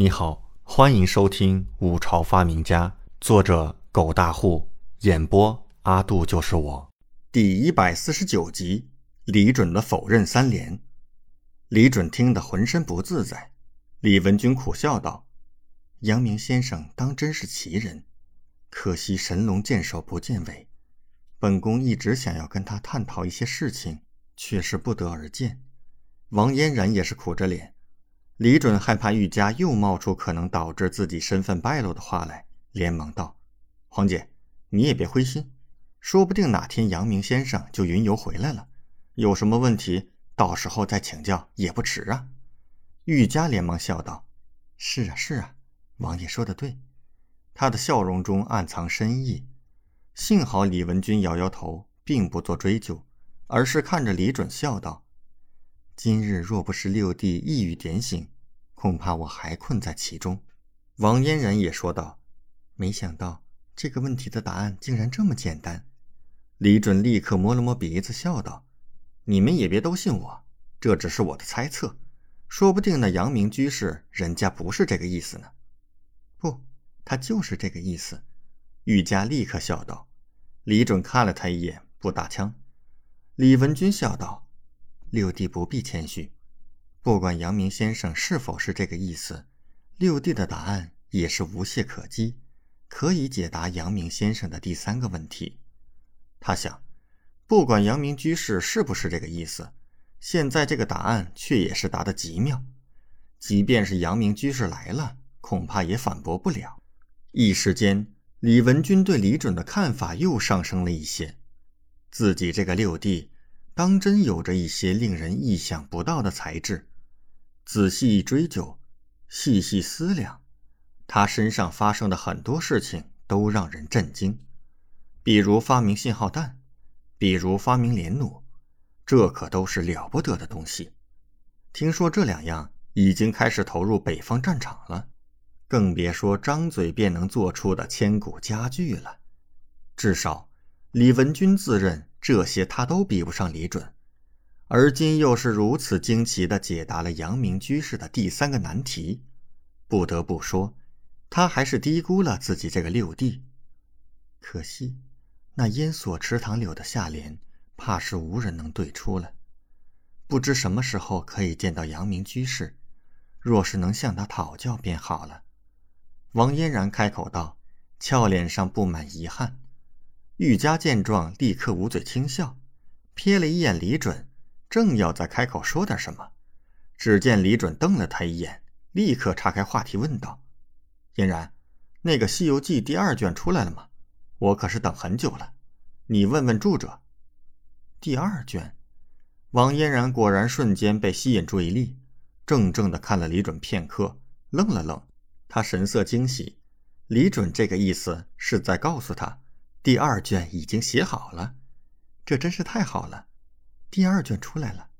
你好，欢迎收听《五朝发明家》，作者狗大户，演播阿杜就是我，第一百四十九集。李准的否认三连，李准听得浑身不自在。李文君苦笑道：“阳明先生当真是奇人，可惜神龙见首不见尾。本宫一直想要跟他探讨一些事情，却是不得而见。”王嫣然也是苦着脸。李准害怕玉家又冒出可能导致自己身份败露的话来，连忙道：“黄姐，你也别灰心，说不定哪天阳明先生就云游回来了，有什么问题，到时候再请教也不迟啊。”玉家连忙笑道：“是啊，是啊，王爷说的对。”他的笑容中暗藏深意。幸好李文君摇摇头，并不做追究，而是看着李准笑道。今日若不是六弟一语点醒，恐怕我还困在其中。王嫣然也说道：“没想到这个问题的答案竟然这么简单。”李准立刻摸了摸鼻子，笑道：“你们也别都信我，这只是我的猜测，说不定那阳明居士人家不是这个意思呢。”“不，他就是这个意思。”玉家立刻笑道。李准看了他一眼，不打枪。李文君笑道。六弟不必谦虚，不管阳明先生是否是这个意思，六弟的答案也是无懈可击，可以解答阳明先生的第三个问题。他想，不管阳明居士是不是这个意思，现在这个答案却也是答得极妙，即便是阳明居士来了，恐怕也反驳不了。一时间，李文君对李准的看法又上升了一些，自己这个六弟。当真有着一些令人意想不到的才智。仔细一追究，细细思量，他身上发生的很多事情都让人震惊。比如发明信号弹，比如发明连弩，这可都是了不得的东西。听说这两样已经开始投入北方战场了，更别说张嘴便能做出的千古佳句了。至少，李文君自认。这些他都比不上李准，而今又是如此惊奇地解答了阳明居士的第三个难题，不得不说，他还是低估了自己这个六弟。可惜，那烟锁池塘柳的下联，怕是无人能对出了。不知什么时候可以见到阳明居士，若是能向他讨教便好了。王嫣然开口道，俏脸上布满遗憾。玉家见状，立刻捂嘴轻笑，瞥了一眼李准，正要再开口说点什么，只见李准瞪了他一眼，立刻岔开话题问道：“嫣然，那个《西游记》第二卷出来了吗？我可是等很久了，你问问著者。”第二卷，王嫣然果然瞬间被吸引注意力，怔怔的看了李准片刻，愣了愣，他神色惊喜，李准这个意思是在告诉他。第二卷已经写好了，这真是太好了！第二卷出来了，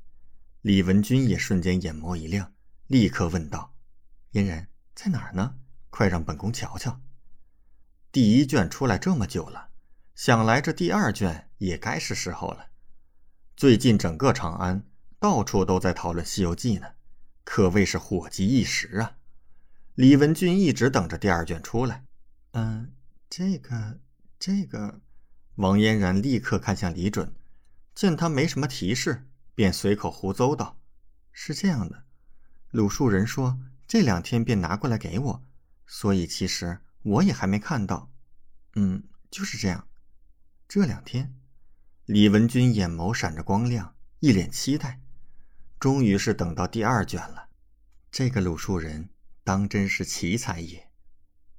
李文君也瞬间眼眸一亮，立刻问道：“嫣然在哪儿呢？快让本宫瞧瞧。”第一卷出来这么久了，想来这第二卷也该是时候了。最近整个长安到处都在讨论《西游记》呢，可谓是火急一时啊！李文君一直等着第二卷出来。嗯，这个。这个，王嫣然立刻看向李准，见他没什么提示，便随口胡诌道：“是这样的，鲁树人说这两天便拿过来给我，所以其实我也还没看到。嗯，就是这样。这两天，李文君眼眸闪着光亮，一脸期待。终于是等到第二卷了。这个鲁树人当真是奇才也。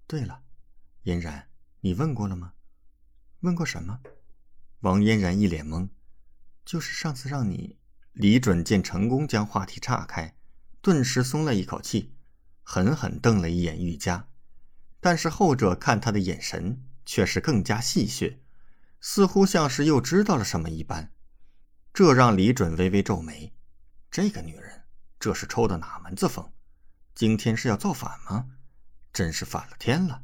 对了，嫣然，你问过了吗？”问过什么？王嫣然一脸懵。就是上次让你李准见成功将话题岔开，顿时松了一口气，狠狠瞪了一眼玉佳。但是后者看他的眼神却是更加戏谑，似乎像是又知道了什么一般。这让李准微微皱眉。这个女人，这是抽的哪门子风？今天是要造反吗？真是反了天了！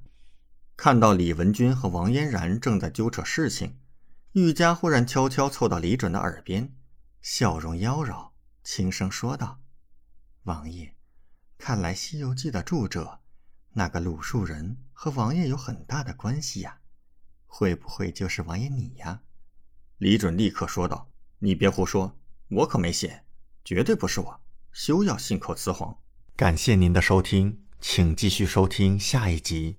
看到李文君和王嫣然正在纠扯事情，玉家忽然悄悄凑到李准的耳边，笑容妖娆，轻声说道：“王爷，看来《西游记》的著者，那个鲁树人和王爷有很大的关系呀。会不会就是王爷你呀？李准立刻说道：“你别胡说，我可没写，绝对不是我，休要信口雌黄。”感谢您的收听，请继续收听下一集。